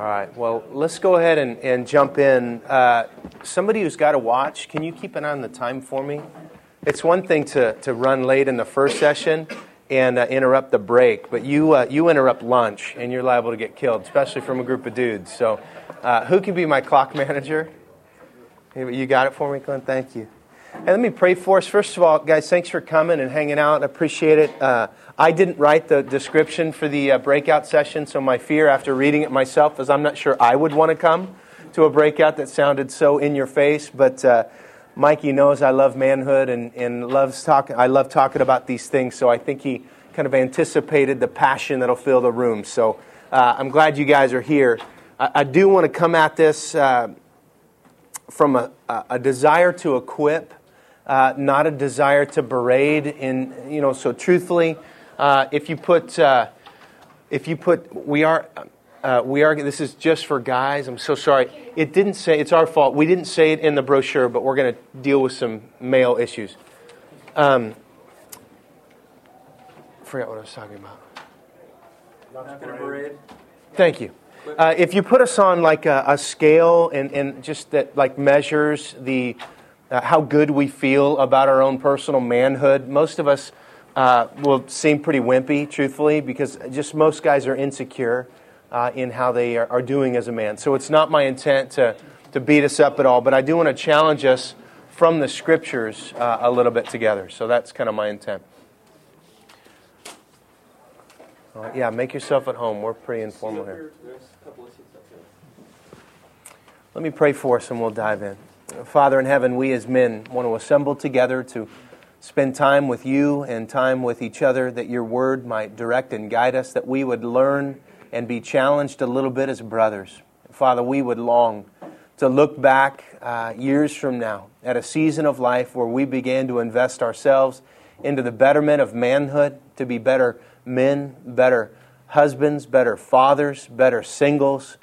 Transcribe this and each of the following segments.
All right. Well, let's go ahead and, and jump in. Uh, somebody who's got to watch, can you keep an eye on the time for me? It's one thing to, to run late in the first session and uh, interrupt the break, but you, uh, you interrupt lunch and you're liable to get killed, especially from a group of dudes. So, uh, who can be my clock manager? You got it for me, Clint? Thank you. And let me pray for us. First of all, guys, thanks for coming and hanging out. I appreciate it. Uh, I didn't write the description for the uh, breakout session, so my fear after reading it myself is I'm not sure I would want to come to a breakout that sounded so in your face. But uh, Mikey knows I love manhood and, and loves talking. I love talking about these things, so I think he kind of anticipated the passion that'll fill the room. So uh, I'm glad you guys are here. I, I do want to come at this uh, from a, a desire to equip uh, not a desire to berate. In you know, so truthfully, uh, if you put uh, if you put we are. Uh, we are. This is just for guys. I'm so sorry. It didn't say. It's our fault. We didn't say it in the brochure, but we're going to deal with some male issues. Um, forgot what I was talking about. Not parade. Thank you. Uh, if you put us on like a, a, scale and, and just that like measures the uh, how good we feel about our own personal manhood. Most of us uh, will seem pretty wimpy, truthfully, because just most guys are insecure uh, in how they are, are, doing as a man. So it's not my intent to, to beat us up at all, but I do want to challenge us from the scriptures uh, a little bit together. So that's kind of my intent. yeah, make yourself at home. We're pretty informal here. Let me pray for us and we'll dive in. Father in heaven, we as men want to assemble together to spend time with you and time with each other, that your word might direct and guide us, that we would learn and be challenged a little bit as brothers. Father, we would long to look back uh, years from now at a season of life where we began to invest ourselves into the betterment of manhood, to be better men, better husbands, better fathers, better singles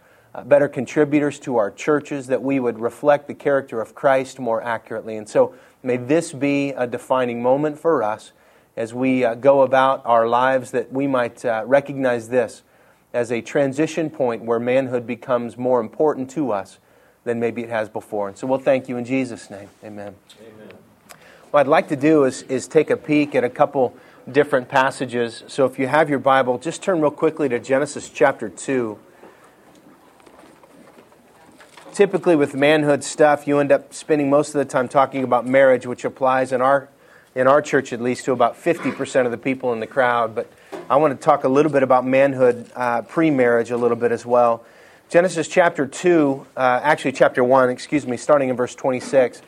better contributors to our churches, that we would reflect the character of Christ more accurately. And so may this be a defining moment for us as we uh, go about our lives, that we might uh, recognize this as a transition point where manhood becomes more important to us than maybe it has before. And so we'll thank you in Jesus' name. Amen. Amen. What I'd like to do is, is take a peek at a couple different passages. So if you have your Bible, just turn real quickly to Genesis chapter 2 typically with manhood stuff, you end up spending most of the time talking about marriage, which applies in our in our church at least to about 50% of the people in the crowd. But I want to talk a little bit about manhood uh, pre-marriage a little bit as well. Genesis chapter 2, uh, actually chapter 1, excuse me, starting in verse 26.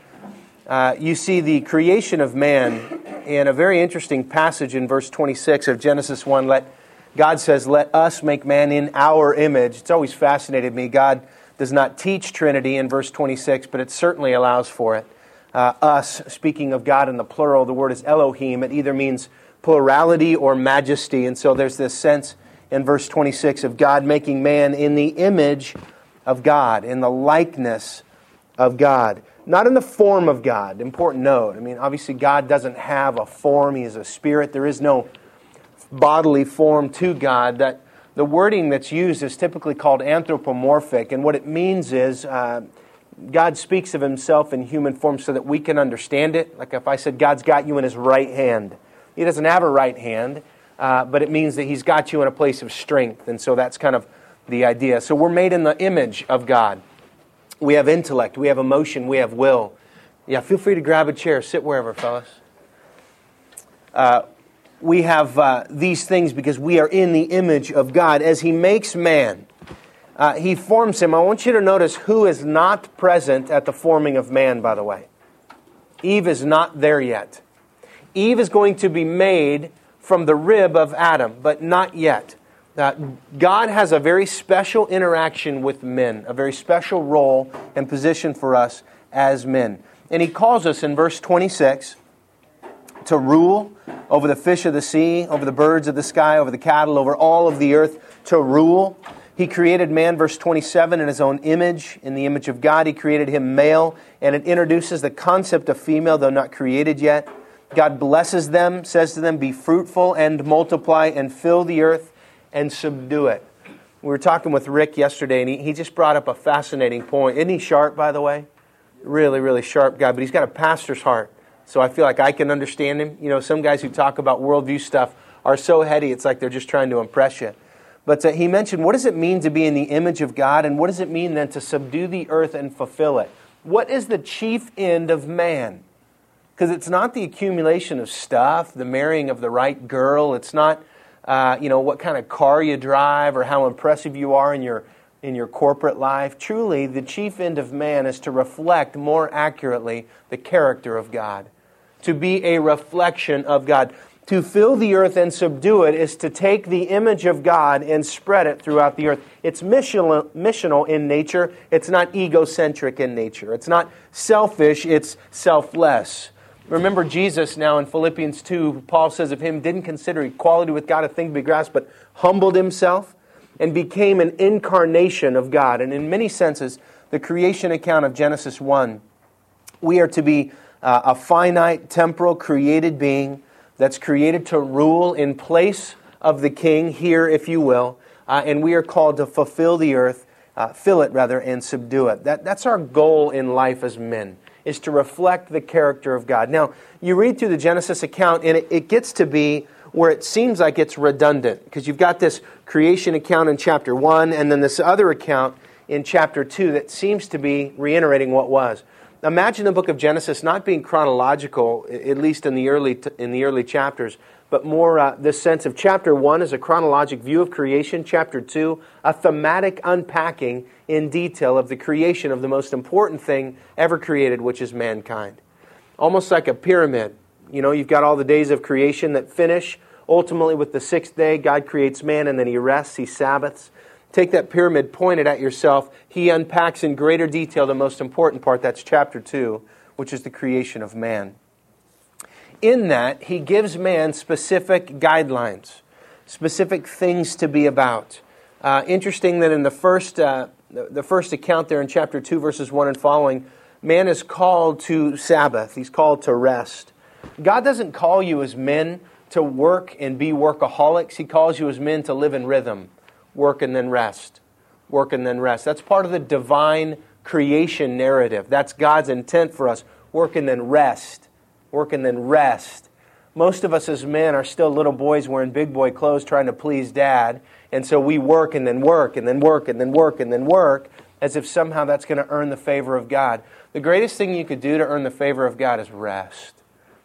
Uh, you see the creation of man in a very interesting passage in verse 26 of Genesis 1. Let God says, "Let us make man in our image." It's always fascinated me. God does not teach Trinity in verse 26, but it certainly allows for it. Uh, us, speaking of God in the plural, the word is Elohim. It either means plurality or majesty. And so there's this sense in verse 26 of God making man in the image of God, in the likeness of God. Not in the form of God. Important note. I mean, obviously, God doesn't have a form, He is a spirit. There is no bodily form to God that the wording that's used is typically called anthropomorphic, and what it means is uh, God speaks of himself in human form so that we can understand it. Like if I said, God's got you in his right hand, he doesn't have a right hand, uh, but it means that he's got you in a place of strength, and so that's kind of the idea. So we're made in the image of God. We have intellect, we have emotion, we have will. Yeah, feel free to grab a chair, sit wherever, fellas. Uh, we have uh, these things because we are in the image of God. As He makes man, uh, He forms him. I want you to notice who is not present at the forming of man, by the way. Eve is not there yet. Eve is going to be made from the rib of Adam, but not yet. Uh, God has a very special interaction with men, a very special role and position for us as men. And He calls us in verse 26 to rule over the fish of the sea, over the birds of the sky, over the cattle, over all of the earth, to rule. He created man, verse 27, in his own image. In the image of God, he created him male, and it introduces the concept of female, though not created yet. God blesses them, says to them, Be fruitful and multiply and fill the earth and subdue it. We were talking with Rick yesterday, and he, he just brought up a fascinating point. Isn't he sharp, by the way? Really, really sharp guy, but he's got a pastor's heart. So I feel like I can understand him. You know, some guys who talk about worldview stuff are so heady, it's like they're just trying to impress you. But uh, he mentioned what does it mean to be in the image of God, and what does it mean then to subdue the earth and fulfill it? What is the chief end of man? Because it's not the accumulation of stuff, the marrying of the right girl. It's not, uh, you know, what kind of car you drive or how impressive you are in your in your corporate life. Truly, the chief end of man is to reflect more accurately the character of God, to be a reflection of God. To fill the earth and subdue it is to take the image of God and spread it throughout the earth. It's missional, in nature. It's not egocentric in nature. It's not selfish. It's selfless. Remember Jesus now in Philippians 2, Paul says of him, didn't consider equality with God a thing to be grasped, but humbled himself and became an incarnation of God. And in many senses, the creation account of Genesis 1, we are to be uh, a finite, temporal, created being that's created to rule in place of the king here, if you will, uh, and we are called to fulfill the earth, uh, fill it rather, and subdue it. That, that's our goal in life as men, is to reflect the character of God. Now, you read through the Genesis account, and it, it gets to be where it seems like it's redundant, because you've got this creation account in chapter 1, and then this other account in chapter 2 that seems to be reiterating what was imagine the book of Genesis not being chronological, at least in the early, in the early chapters, but more uh, this sense of chapter 1 is a chronologic view of creation, chapter 2, a thematic unpacking in detail of the creation of the most important thing ever created, which is mankind. Almost like a pyramid. You know, you've got all the days of creation that finish. Ultimately, with the sixth day, God creates man and then he rests, he Sabbaths. Take that pyramid, point it at yourself. He unpacks in greater detail the most important part. That's chapter 2, which is the creation of man. In that, he gives man specific guidelines, specific things to be about. Uh, interesting that in the first, uh, the first account there in chapter 2, verses 1 and following, man is called to Sabbath. He's called to rest. God doesn't call you as men to work and be workaholics, He calls you as men to live in rhythm work and then rest. Work and then rest. That's part of the divine creation narrative. That's God's intent for us. Work and then rest. Work and then rest. Most of us as men are still little boys wearing big boy clothes trying to please dad. And so we work and then work and then work and then work and then work as if somehow that's going to earn the favor of God. The greatest thing you could do to earn the favor of God is rest.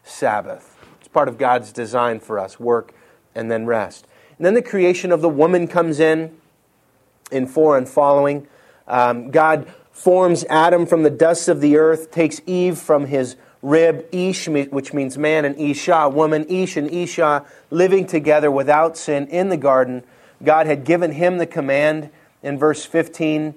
Sabbath. It's part of God's design for us work and then rest. Then the creation of the woman comes in, in four and following. Um, God forms Adam from the dust of the earth, takes Eve from his rib, Ish, which means man, and Isha, woman, Ish and Isha, living together without sin in the garden. God had given him the command in verse 15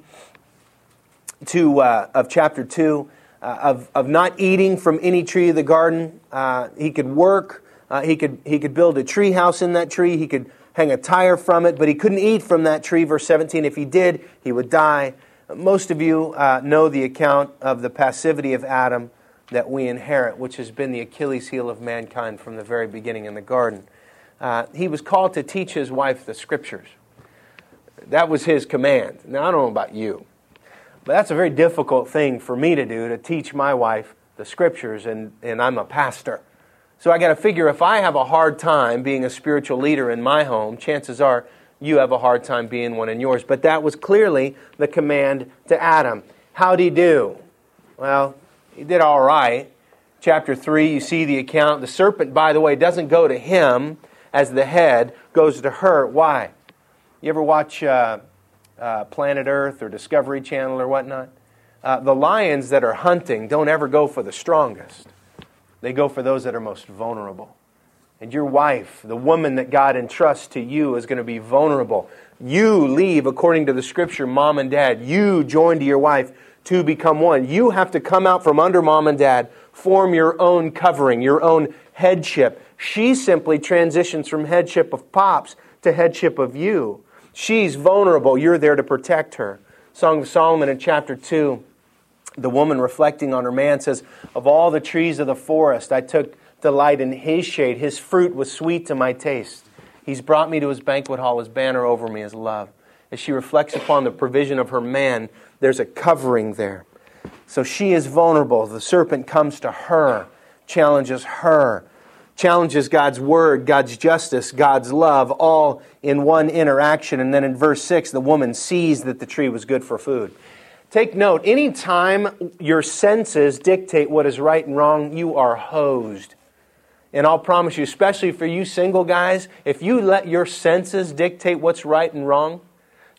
to, uh, of chapter 2 uh, of, of not eating from any tree of the garden. Uh, he could work, uh, he, could, he could build a tree house in that tree, he could hang a tire from it, but he couldn't eat from that tree. Verse 17, if he did, he would die. Most of you uh, know the account of the passivity of Adam that we inherit, which has been the Achilles heel of mankind from the very beginning in the garden. Uh, he was called to teach his wife the scriptures. That was his command. Now, I don't know about you, but that's a very difficult thing for me to do to teach my wife the scriptures, and, and I'm a pastor. So I got to figure if I have a hard time being a spiritual leader in my home, chances are you have a hard time being one in yours. But that was clearly the command to Adam. How'd he do? Well, he did all right. Chapter 3, you see the account. The serpent, by the way, doesn't go to him as the head, goes to her. Why? You ever watch uh, uh, Planet Earth or Discovery Channel or whatnot? Uh, the lions that are hunting don't ever go for the strongest. They go for those that are most vulnerable. And your wife, the woman that God entrusts to you, is going to be vulnerable. You leave, according to the scripture, mom and dad. You join to your wife to become one. You have to come out from under mom and dad, form your own covering, your own headship. She simply transitions from headship of pops to headship of you. She's vulnerable. You're there to protect her. Song of Solomon in chapter 2 the woman reflecting on her man says, Of all the trees of the forest, I took delight in his shade. His fruit was sweet to my taste. He's brought me to his banquet hall. His banner over me is love. as she reflects upon the provision of her man, there's a covering there. So she is vulnerable. The serpent comes to her, challenges her, challenges God's word, God's justice, God's love, all in one interaction. And then in verse 6, the woman sees that the tree was good for food. Take note, anytime your senses dictate what is right and wrong, you are hosed. And I'll promise you, especially for you single guys, if you let your senses dictate what's right and wrong,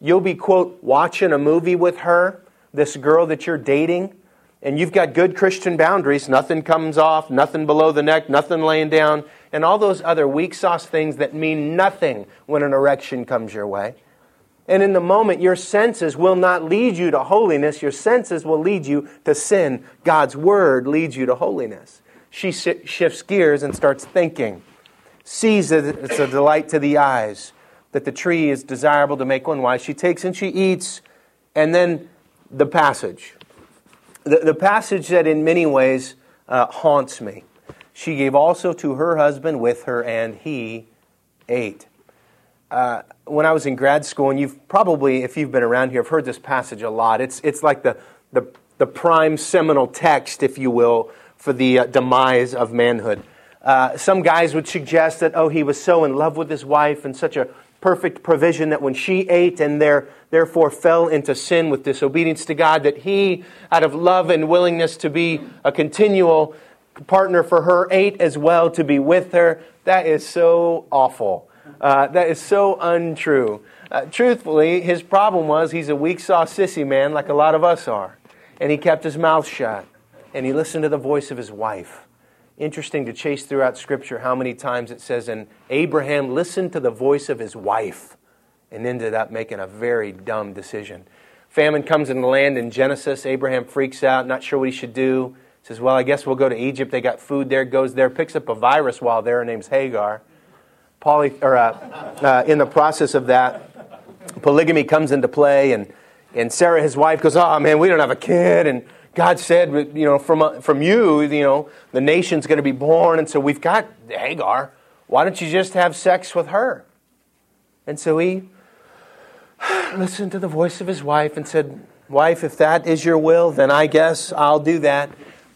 you'll be, quote, watching a movie with her, this girl that you're dating, and you've got good Christian boundaries. Nothing comes off, nothing below the neck, nothing laying down, and all those other weak sauce things that mean nothing when an erection comes your way. And in the moment, your senses will not lead you to holiness. Your senses will lead you to sin. God's word leads you to holiness. She shifts gears and starts thinking, sees that it's a delight to the eyes, that the tree is desirable to make one wise. She takes and she eats, and then the passage the, the passage that in many ways uh, haunts me. She gave also to her husband with her, and he ate. Uh, when I was in grad school, and you've probably, if you've been around here, have heard this passage a lot. It's, it's like the, the, the prime seminal text, if you will, for the uh, demise of manhood. Uh, some guys would suggest that, oh, he was so in love with his wife and such a perfect provision that when she ate and there, therefore fell into sin with disobedience to God, that he, out of love and willingness to be a continual partner for her, ate as well to be with her. That is so awful. Uh, that is so untrue. Uh, truthfully, his problem was he's a weak sauce sissy man like a lot of us are. And he kept his mouth shut. And he listened to the voice of his wife interesting to chase throughout Scripture how many times it says, and Abraham listened to the voice of his wife and ended up making a very dumb decision. Famine comes in the land in Genesis. Abraham freaks out, not sure what he should do. Says, Well, I guess we'll go to Egypt. They got food there, goes there, picks up a virus while there. Her name's Hagar. Poly, or, uh, uh, in the process of that, polygamy comes into play, and, and Sarah, his wife, goes, Oh, man, we don't have a kid. And God said, you know, from, uh, from you, you know, the nation's going to be born, and so we've got Hagar. Why don't you just have sex with her? And so he listened to the voice of his wife and said, Wife, if that is your will, then I guess I'll do that.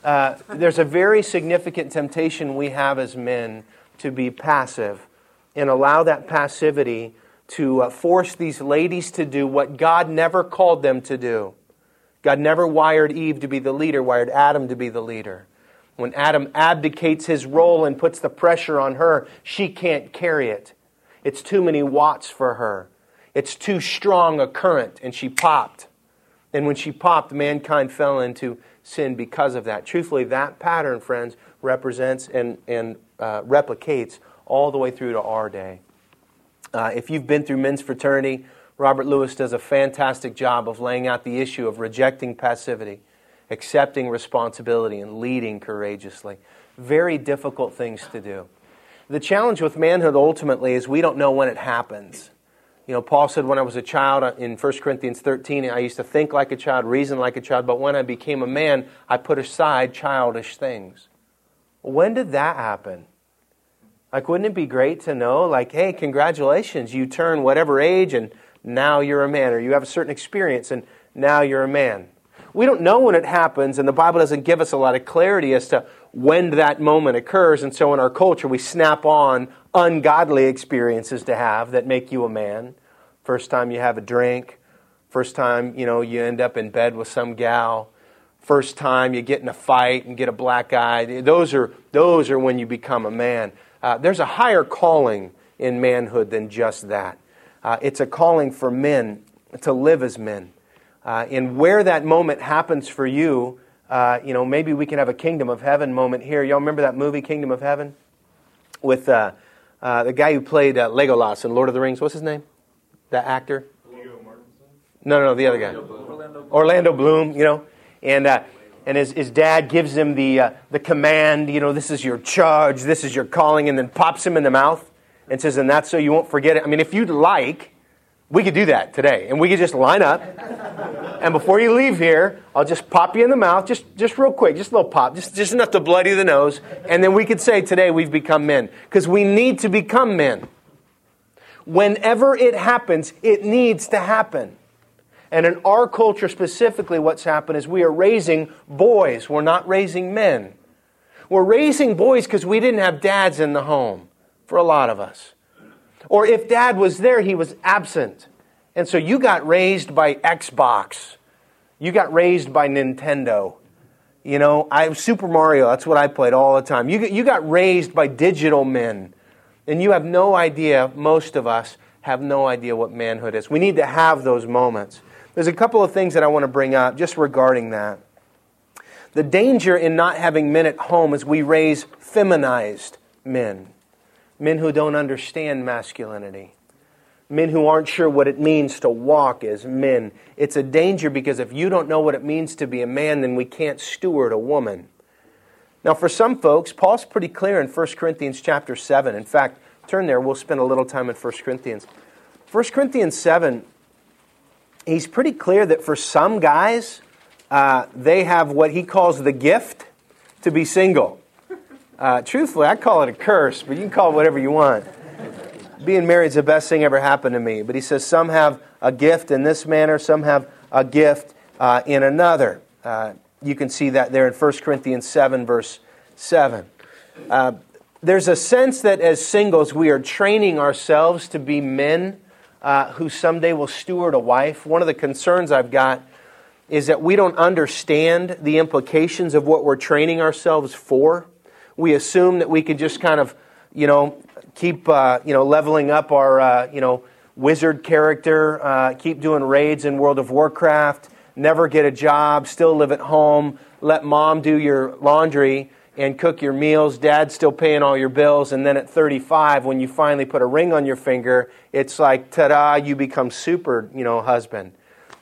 Uh, there's a very significant temptation we have as men to be passive and allow that passivity to uh, force these ladies to do what God never called them to do. God never wired Eve to be the leader, wired Adam to be the leader. When Adam abdicates his role and puts the pressure on her, she can't carry it. It's too many watts for her. It's too strong a current, and she popped. And when she popped, mankind fell into sin because of that. Truthfully, that pattern, friends, represents and, and uh, replicates all the way through to our day. Uh, if you've been through men's fraternity, Robert Lewis does a fantastic job of laying out the issue of rejecting passivity, accepting responsibility, and leading courageously. Very difficult things to do. The challenge with manhood ultimately is we don't know when it happens. You know, Paul said when I was a child uh, in 1 Corinthians 13, I used to think like a child, reason like a child, but when I became a man, I put aside childish things. When did that happen? Like, wouldn't it be great to know, like, hey, congratulations, you turn whatever age and now you're a man, or you have a certain experience and now you're a man. We don't know when it happens, and the Bible doesn't give us a lot of clarity as to when that moment occurs. And so in our culture, we snap on ungodly experiences to have that make you a man. First time you have a drink, first time, you know, you end up in bed with some gal, first time you get in a fight and get a black eye. Those are, those are when you become a man. Uh, there's a higher calling in manhood than just that. Uh, it's a calling for men to live as men. Uh, and where that moment happens for you, uh, you know, maybe we can have a Kingdom of Heaven moment here. Y'all remember that movie, Kingdom of Heaven? With uh, uh, the guy who played uh, Legolas in Lord of the Rings. What's his name? That actor? No, no, no, the other guy. Orlando, Orlando Bloom, you know. And, and his, his dad gives him the, uh, the command, you know, this is your charge, this is your calling, and then pops him in the mouth and says, and that's so you won't forget it. I mean, if you'd like, we could do that today. And we could just line up. and before you leave here, I'll just pop you in the mouth, just, just real quick, just a little pop, just, just enough to bloody the nose. And then we could say, today we've become men. Because we need to become men. Whenever it happens, it needs to happen. And in our culture specifically, what's happened is we are raising boys. We're not raising men. We're raising boys because we didn't have dads in the home for a lot of us. Or if dad was there, he was absent. And so you got raised by Xbox. You got raised by Nintendo. You know, I Super Mario, that's what I played all the time. You, you got raised by digital men. And you have no idea, most of us have no idea what manhood is. We need to have those moments. There's a couple of things that I want to bring up just regarding that. The danger in not having men at home is we raise feminized men, men who don't understand masculinity, men who aren't sure what it means to walk as men. It's a danger because if you don't know what it means to be a man, then we can't steward a woman. Now, for some folks, Paul's pretty clear in 1 Corinthians chapter 7. In fact, turn there, we'll spend a little time in 1 Corinthians. 1 Corinthians 7 he's pretty clear that for some guys, uh, they have what he calls the gift to be single. Uh, truthfully, I call it a curse, but you can call it whatever you want. Being married is the best thing ever happened to me. But he says some have a gift in this manner, some have a gift uh, in another. Uh, you can see that there in 1 Corinthians 7, verse 7. Uh, there's a sense that as singles, we are training ourselves to be men uh, who someday will steward a wife. One of the concerns I've got is that we don't understand the implications of what we're training ourselves for. We assume that we can just kind of, you know, keep, uh, you know, leveling up our, uh, you know, wizard character, uh, keep doing raids in World of Warcraft, never get a job, still live at home, let mom do your laundry and cook your meals. Dad's still paying all your bills. And then at 35, when you finally put a ring on your finger, it's like, ta da, you become super, you know, husband.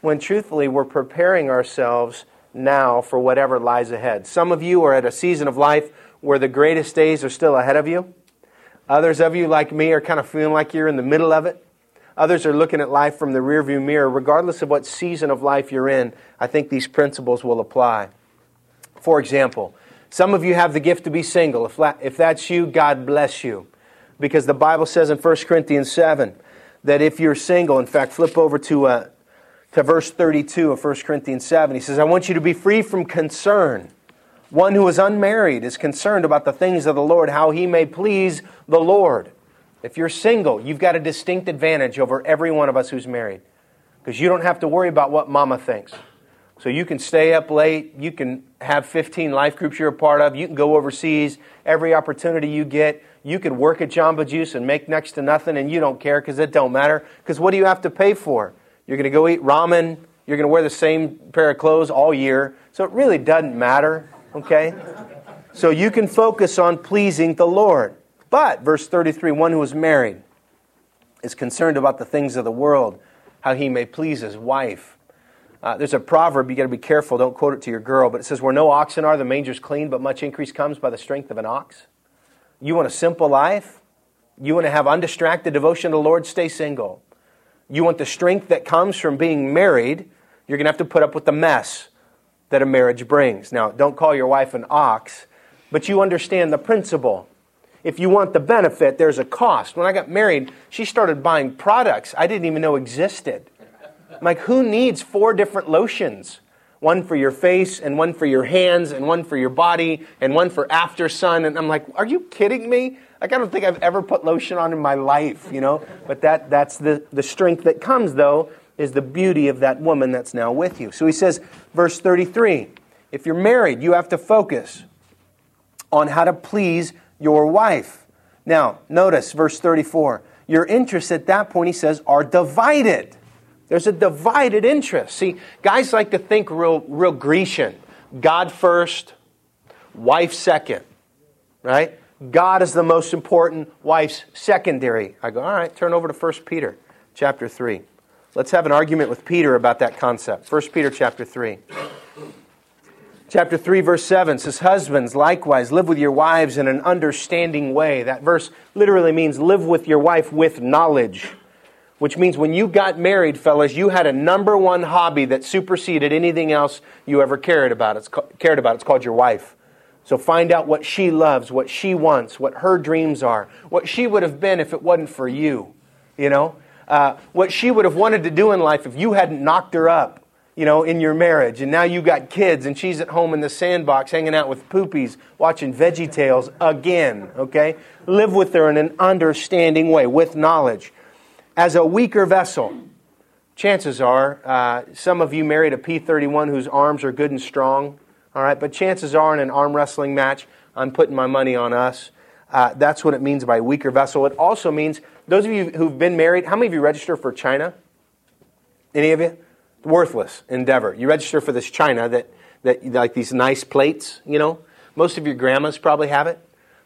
When truthfully, we're preparing ourselves now for whatever lies ahead. Some of you are at a season of life where the greatest days are still ahead of you. Others of you, like me, are kind of feeling like you're in the middle of it. Others are looking at life from the rearview mirror. Regardless of what season of life you're in, I think these principles will apply. For example, some of you have the gift to be single. If, that, if that's you, God bless you. Because the Bible says in 1 Corinthians 7 that if you're single, in fact, flip over to, uh, to verse 32 of 1 Corinthians 7. He says, I want you to be free from concern. One who is unmarried is concerned about the things of the Lord, how he may please the Lord. If you're single, you've got a distinct advantage over every one of us who's married because you don't have to worry about what mama thinks. So you can stay up late, you can have 15 life groups you're a part of, you can go overseas, every opportunity you get, you could work at Jamba Juice and make next to nothing and you don't care because it don't matter. Because what do you have to pay for? You're going to go eat ramen, you're going to wear the same pair of clothes all year. So it really doesn't matter, okay? So you can focus on pleasing the Lord. But, verse 33, one who is married is concerned about the things of the world, how he may please his wife. Uh, there's a proverb, you got to be careful, don't quote it to your girl, but it says, Where no oxen are, the manger's clean, but much increase comes by the strength of an ox. You want a simple life? You want to have undistracted devotion to the Lord? Stay single. You want the strength that comes from being married? You're going to have to put up with the mess that a marriage brings. Now, don't call your wife an ox, but you understand the principle. If you want the benefit, there's a cost. When I got married, she started buying products I didn't even know existed. I'm like, who needs four different lotions? One for your face, and one for your hands, and one for your body, and one for after sun. And I'm like, are you kidding me? Like, I don't think I've ever put lotion on in my life, you know? But that, that's the, the strength that comes, though, is the beauty of that woman that's now with you. So he says, verse 33 if you're married, you have to focus on how to please your wife. Now, notice verse 34. Your interests at that point, he says, are divided. There's a divided interest. See, guys like to think real, real Grecian God first, wife second, right? God is the most important, wife's secondary. I go, all right, turn over to 1 Peter chapter 3. Let's have an argument with Peter about that concept. 1 Peter chapter 3. Chapter 3, verse 7 says, Husbands, likewise, live with your wives in an understanding way. That verse literally means live with your wife with knowledge which means when you got married, fellas, you had a number one hobby that superseded anything else you ever cared about. It's cared about. It's called your wife. So find out what she loves, what she wants, what her dreams are, what she would have been if it wasn't for you. you know? Uh, what she would have wanted to do in life if you hadn't knocked her up, you know, in your marriage. And now you got kids and she's at home in the sandbox hanging out with poopies, watching Veggie Tales again, okay? Live with her in an understanding way, with knowledge. As a weaker vessel, chances are uh, some of you married a P 31 whose arms are good and strong, all right? But chances are in an arm wrestling match, I'm putting my money on us. Uh, that's what it means by weaker vessel. It also means, those of you who've been married, how many of you register for China? Any of you? Worthless endeavor. You register for this China that, that like these nice plates, you know? Most of your grandmas probably have it.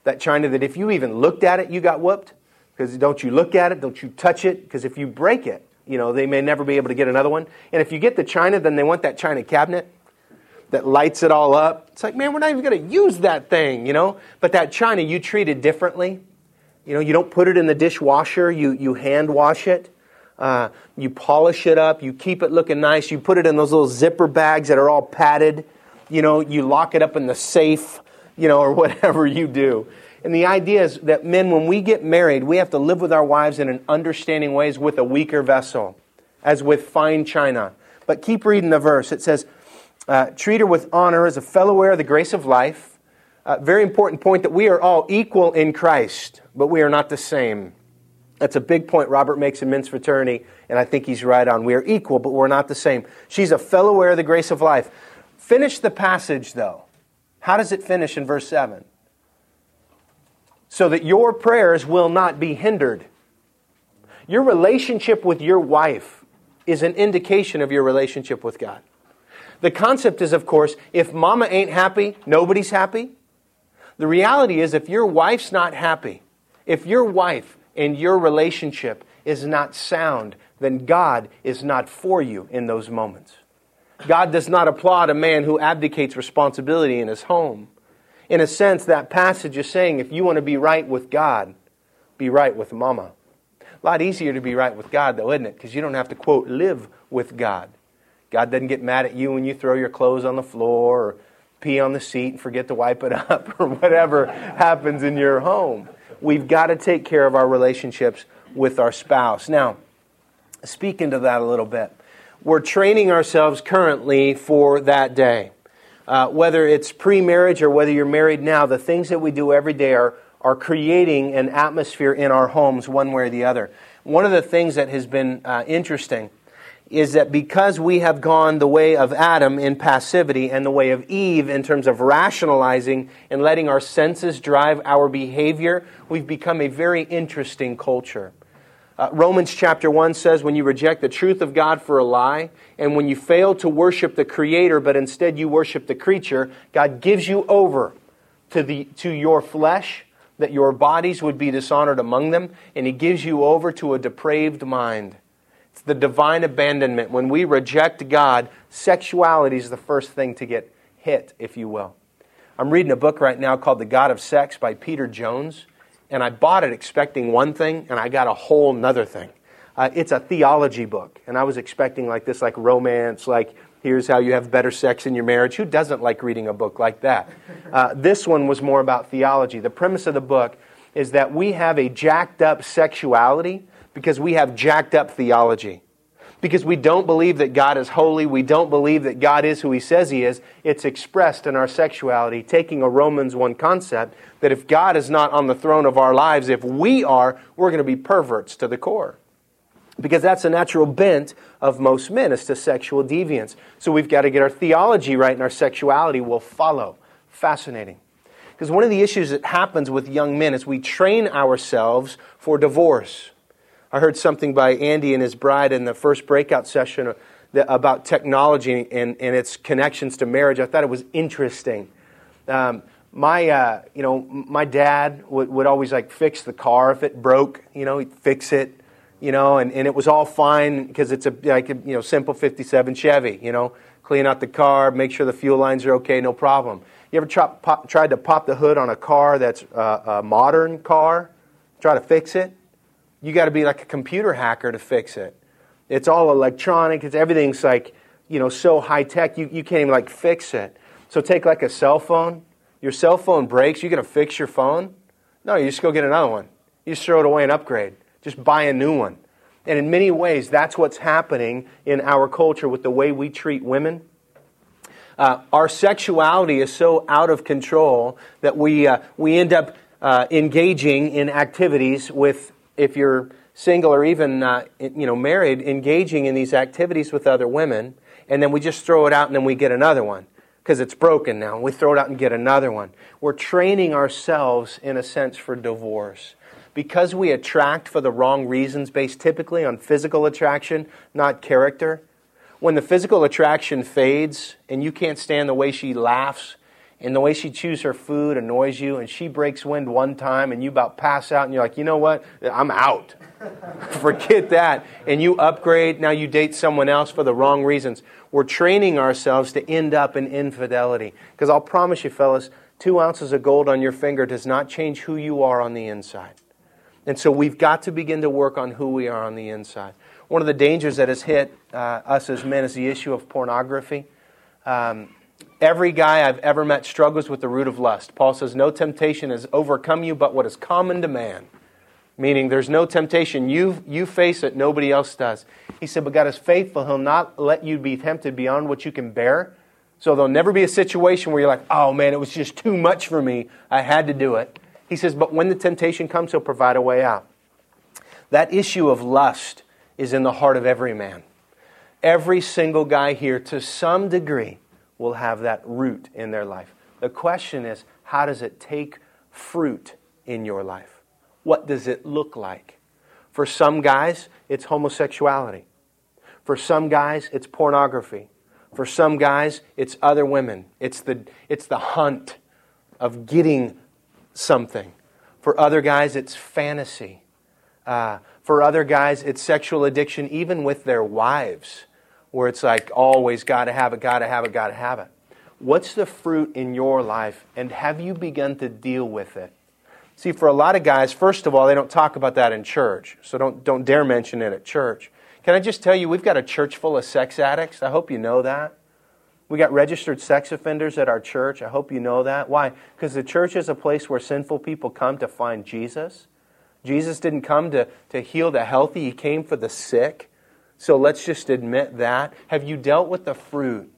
That China that if you even looked at it, you got whooped. Because don't you look at it, don't you touch it, because if you break it, you know, they may never be able to get another one. And if you get the China, then they want that China cabinet that lights it all up. It's like, man, we're not even going to use that thing, you know? But that china you treat it differently. You know, you don't put it in the dishwasher, you, you hand wash it. Uh, you polish it up, you keep it looking nice, you put it in those little zipper bags that are all padded. You know, you lock it up in the safe, you know, or whatever you do. And the idea is that men, when we get married, we have to live with our wives in an understanding ways with a weaker vessel, as with fine china. But keep reading the verse. It says, uh, treat her with honor as a fellow heir of the grace of life. Uh, very important point that we are all equal in Christ, but we are not the same. That's a big point Robert makes in men's fraternity, and I think he's right on. We are equal, but we're not the same. She's a fellow heir of the grace of life. Finish the passage, though. How does it finish in verse 7? So that your prayers will not be hindered. Your relationship with your wife is an indication of your relationship with God. The concept is, of course, if mama ain't happy, nobody's happy. The reality is, if your wife's not happy, if your wife and your relationship is not sound, then God is not for you in those moments. God does not applaud a man who abdicates responsibility in his home. In a sense, that passage is saying if you want to be right with God, be right with mama. A lot easier to be right with God, though, isn't it? Because you don't have to, quote, live with God. God doesn't get mad at you when you throw your clothes on the floor or pee on the seat and forget to wipe it up or whatever happens in your home. We've got to take care of our relationships with our spouse. Now, speak into that a little bit. We're training ourselves currently for that day. Uh, whether it's pre marriage or whether you're married now, the things that we do every day are, are creating an atmosphere in our homes one way or the other. One of the things that has been uh, interesting is that because we have gone the way of Adam in passivity and the way of Eve in terms of rationalizing and letting our senses drive our behavior, we've become a very interesting culture. Uh, Romans chapter 1 says when you reject the truth of God for a lie, and when you fail to worship the Creator, but instead you worship the creature, God gives you over to, the, to your flesh, that your bodies would be dishonored among them, and He gives you over to a depraved mind. It's the divine abandonment. When we reject God, sexuality is the first thing to get hit, if you will. I'm reading a book right now called The God of Sex by Peter Jones, and I bought it expecting one thing, and I got a whole nother thing. Uh, it's a theology book, and I was expecting like this, like romance, like here's how you have better sex in your marriage. Who doesn't like reading a book like that? Uh, this one was more about theology. The premise of the book is that we have a jacked up sexuality because we have jacked up theology. Because we don't believe that God is holy, we don't believe that God is who He says He is. It's expressed in our sexuality, taking a Romans 1 concept that if God is not on the throne of our lives, if we are, we're going to be perverts to the core. Because that's a natural bent of most men, is to sexual deviance. So we've got to get our theology right, and our sexuality will follow. Fascinating. Because one of the issues that happens with young men is we train ourselves for divorce. I heard something by Andy and his bride in the first breakout session about technology and, and its connections to marriage. I thought it was interesting. Um, my, uh, you know, my dad would, would always like fix the car if it broke. You know, he'd fix it. You know, and, and it was all fine because it's a like a, you know simple '57 Chevy. You know, clean out the car, make sure the fuel lines are okay, no problem. You ever try, pop, tried to pop the hood on a car that's a modern car? Try to fix it you got to be like a computer hacker to fix it. It's all electronic. It's everything's like you know so high tech. You you can't even like fix it. So take like a cell phone. Your cell phone breaks. You gonna fix your phone? No, you just go get another one. You just throw it away and upgrade. Just buy a new one. And in many ways, that's what's happening in our culture with the way we treat women. Uh, our sexuality is so out of control that we, uh, we end up uh, engaging in activities with, if you're single or even uh, you know, married, engaging in these activities with other women, and then we just throw it out and then we get another one because it's broken now. We throw it out and get another one. We're training ourselves, in a sense, for divorce because we attract for the wrong reasons, based typically on physical attraction, not character, when the physical attraction fades and you can't stand the way she laughs and the way she chews her food annoys you and she breaks wind one time and you about pass out and you're like, you know what? I'm out. Forget that. And you upgrade, now you date someone else for the wrong reasons. We're training ourselves to end up in infidelity. Because I'll promise you, fellas, two ounces of gold on your finger does not change who you are on the inside. And so we've got to begin to work on who we are on the inside. One of the dangers that has hit uh, us as men is the issue of pornography. Um, every guy I've ever met struggles with the root of lust. Paul says, No temptation has overcome you but what is common to man. Meaning, there's no temptation. You, you face it, nobody else does. He said, But God is faithful. He'll not let you be tempted beyond what you can bear. So there'll never be a situation where you're like, Oh man, it was just too much for me. I had to do it. He says, But when the temptation comes, He'll provide a way out. That issue of lust is in the heart of every man. Every single guy here, to some degree, will have that root in their life. The question is, how does it take fruit in your life? What does it look like? For some guys, it's homosexuality. For some guys, it's pornography. For some guys, it's other women. It's the, it's the hunt of getting something. For other guys, it's fantasy. Uh, for other guys, it's sexual addiction, even with their wives, where it's like always got to have it, got to have it, got to have it. What's the fruit in your life, and have you begun to deal with it? See, for a lot of guys, first of all, they don't talk about that in church, so don't, don't dare mention it at church. Can I just tell you, we've got a church full of sex addicts. I hope you know that. We got registered sex offenders at our church. I hope you know that. Why? Because the church is a place where sinful people come to find Jesus. Jesus didn't come to, to heal the healthy, He came for the sick. So let's just admit that. Have you dealt with the fruit?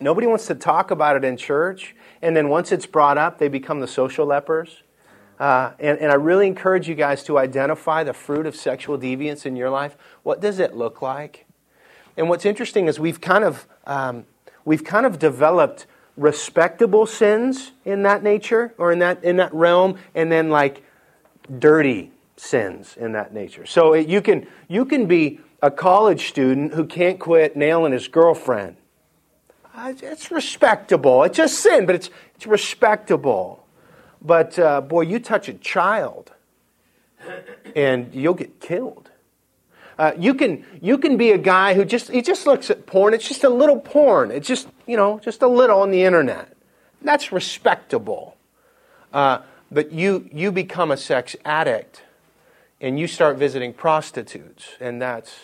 Nobody wants to talk about it in church. And then once it's brought up, they become the social lepers. Uh, and, and I really encourage you guys to identify the fruit of sexual deviance in your life. What does it look like? And what's interesting is we've kind of um, we've kind of developed respectable sins in that nature or in that in that realm, and then like dirty sins in that nature. So it, you can you can be a college student who can't quit nailing his girlfriend. It's respectable. It's just sin, but it's it's respectable. But uh, boy, you touch a child, and you'll get killed. Uh, you can you can be a guy who just he just looks at porn. It's just a little porn. It's just you know just a little on the internet. That's respectable. Uh, but you you become a sex addict, and you start visiting prostitutes, and that's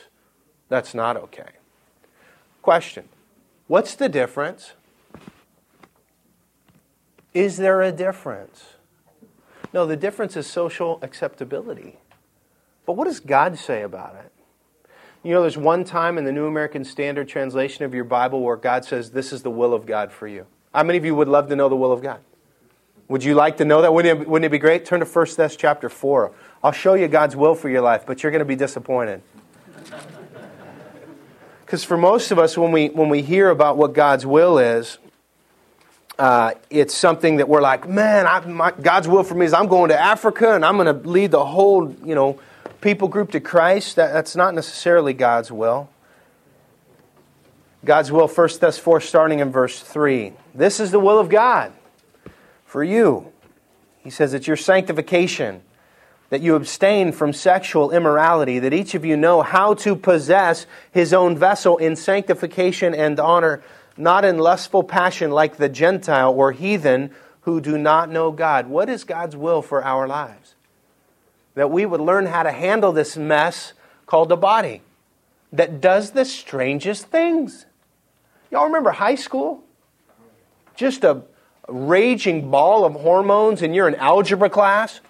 that's not okay. Question: What's the difference? Is there a difference? No, the difference is social acceptability. But what does God say about it? You know, there's one time in the New American Standard translation of your Bible where God says, This is the will of God for you. How many of you would love to know the will of God? Would you like to know that? Wouldn't it, wouldn't it be great? Turn to 1 Thess chapter 4. I'll show you God's will for your life, but you're going to be disappointed. Because for most of us, when we, when we hear about what God's will is, uh, it's something that we're like, man, I, my, God's will for me is I'm going to Africa and I'm going to lead the whole, you know, people group to Christ, that, that's not necessarily God's will. God's will, 1 Thess 4, starting in verse 3. This is the will of God for you. He says it's your sanctification, that you abstain from sexual immorality, that each of you know how to possess his own vessel in sanctification and honor, not in lustful passion like the Gentile or heathen who do not know God. What is God's will for our lives? that we would learn how to handle this mess called the body that does the strangest things. Y'all remember high school? Just a raging ball of hormones, and you're in algebra class,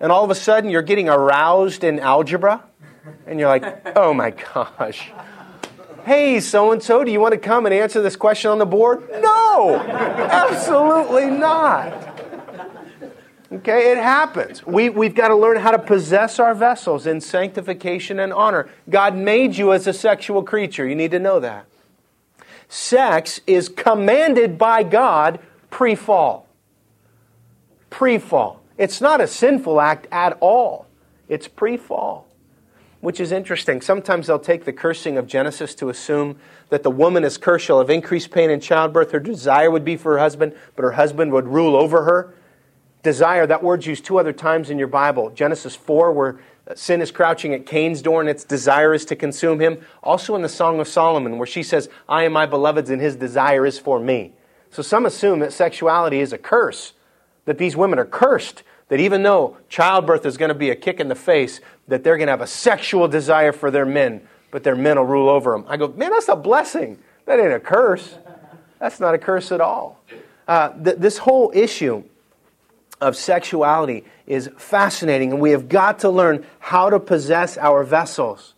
And all of a sudden, you're getting aroused in algebra, and you're like, oh my gosh. Hey, so and so, do you want to come and answer this question on the board? No, absolutely not. Okay, it happens. We, we've got to learn how to possess our vessels in sanctification and honor. God made you as a sexual creature. You need to know that. Sex is commanded by God pre fall. Pre fall. It's not a sinful act at all, it's pre fall, which is interesting. Sometimes they'll take the cursing of Genesis to assume that the woman is cursed. She'll have increased pain in childbirth. Her desire would be for her husband, but her husband would rule over her. Desire, that word's used two other times in your Bible. Genesis 4, where sin is crouching at Cain's door and its desire is to consume him. Also in the Song of Solomon, where she says, I am my beloved's and his desire is for me. So some assume that sexuality is a curse, that these women are cursed, that even though childbirth is going to be a kick in the face, that they're going to have a sexual desire for their men, but their men will rule over them. I go, man, that's a blessing. That ain't a curse. That's not a curse at all. Uh, th- this whole issue of sexuality is fascinating, and we have got to learn how to possess our vessels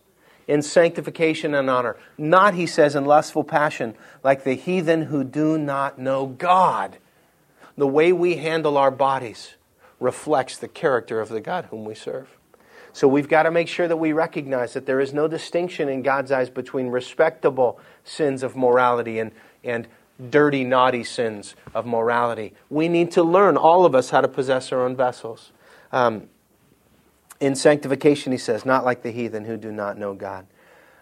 in sanctification and honor. Not, he says, in lustful passion, like the heathen who do not know God. The way we handle our bodies reflects the character of the God whom we serve. So we've got to make sure that we recognize that there is no distinction in God's eyes between respectable sins of morality and, and dirty, naughty sins of morality. We need to learn, all of us, how to possess our own vessels. Um, in sanctification, he says, not like the heathen who do not know God.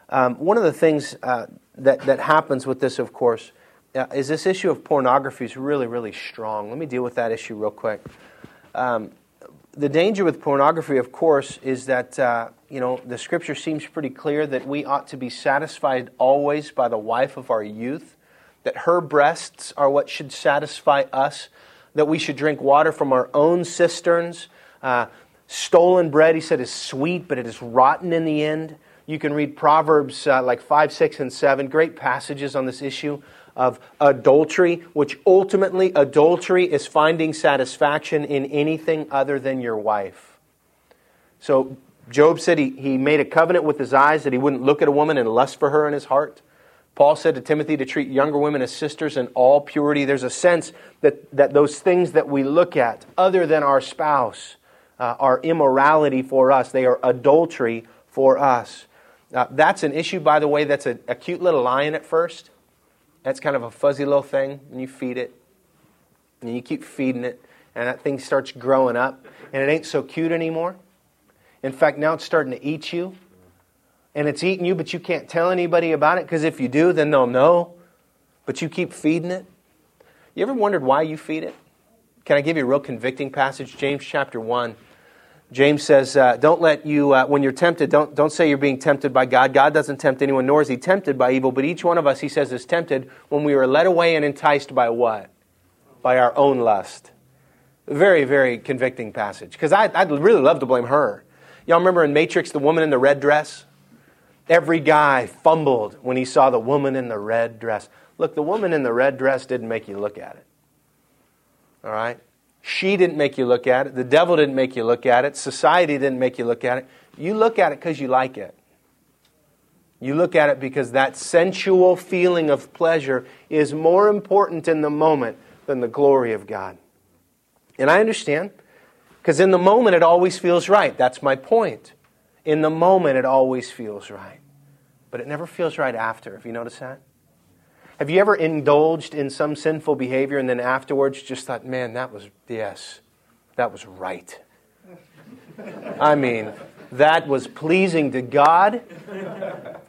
Um, one of the things uh, that, that happens with this, of course, uh, is this issue of pornography is really, really strong. Let me deal with that issue real quick. Um, the danger with pornography, of course, is that uh, you know the Scripture seems pretty clear that we ought to be satisfied always by the wife of our youth that her breasts are what should satisfy us, that we should drink water from our own cisterns. Uh, stolen bread, he said, is sweet, but it is rotten in the end. You can read Proverbs uh, like 5, 6, and 7, great passages on this issue of adultery, which ultimately, adultery is finding satisfaction in anything other than your wife. So, Job said he, he made a covenant with his eyes that he wouldn't look at a woman and lust for her in his heart. Paul said to Timothy to treat younger women as sisters in all purity. There's a sense that, that those things that we look at, other than our spouse, uh, are immorality for us. They are adultery for us. Uh, that's an issue, by the way, that's a, a cute little lion at first. That's kind of a fuzzy little thing, and you feed it, and you keep feeding it, and that thing starts growing up, and it ain't so cute anymore. In fact, now it's starting to eat you and it's eating you, but you can't tell anybody about it because if you do, then they'll know. But you keep feeding it. You ever wondered why you feed it? Can I give you a real convicting passage? James chapter 1. James says, uh, Don't let you, uh, when you're tempted, don't, don't say you're being tempted by God. God doesn't tempt anyone, nor is he tempted by evil. But each one of us, he says, is tempted when we are led away and enticed by what? By our own lust. Very, very convicting passage. Because I'd really love to blame her. Y'all remember in Matrix, the woman in the red dress? Every guy fumbled when he saw the woman in the red dress. Look, the woman in the red dress didn't make you look at it. All right? She didn't make you look at it. The devil didn't make you look at it. Society didn't make you look at it. You look at it because you like it. You look at it because that sensual feeling of pleasure is more important in the moment than the glory of God. And I understand, because in the moment it always feels right. That's my point. In the moment, it always feels right. But it never feels right after. Have you noticed that? Have you ever indulged in some sinful behavior and then afterwards just thought, man, that was, yes, that was right? I mean, that was pleasing to God.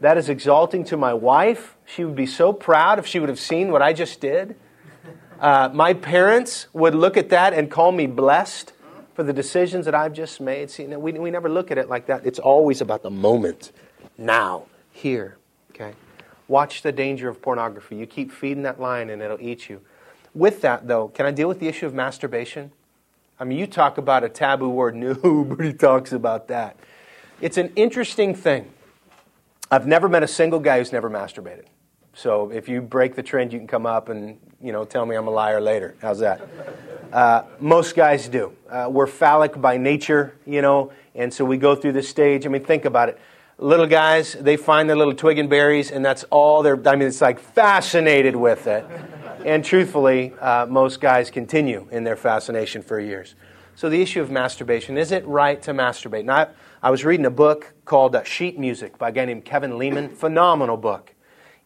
That is exalting to my wife. She would be so proud if she would have seen what I just did. Uh, my parents would look at that and call me blessed for the decisions that I've just made. See, we, we never look at it like that. It's always about the moment, now, here. Watch the danger of pornography. You keep feeding that lion and it'll eat you. With that, though, can I deal with the issue of masturbation? I mean, you talk about a taboo word, nobody talks about that. It's an interesting thing. I've never met a single guy who's never masturbated. So if you break the trend, you can come up and you know tell me I'm a liar later. How's that? Uh, most guys do. Uh, we're phallic by nature, you know, and so we go through this stage. I mean, think about it. Little guys, they find their little twig and berries, and that's all they're. I mean, it's like fascinated with it. And truthfully, uh, most guys continue in their fascination for years. So the issue of masturbation is it right to masturbate? Now, I, I was reading a book called uh, Sheet Music by a guy named Kevin Leman, Phenomenal book.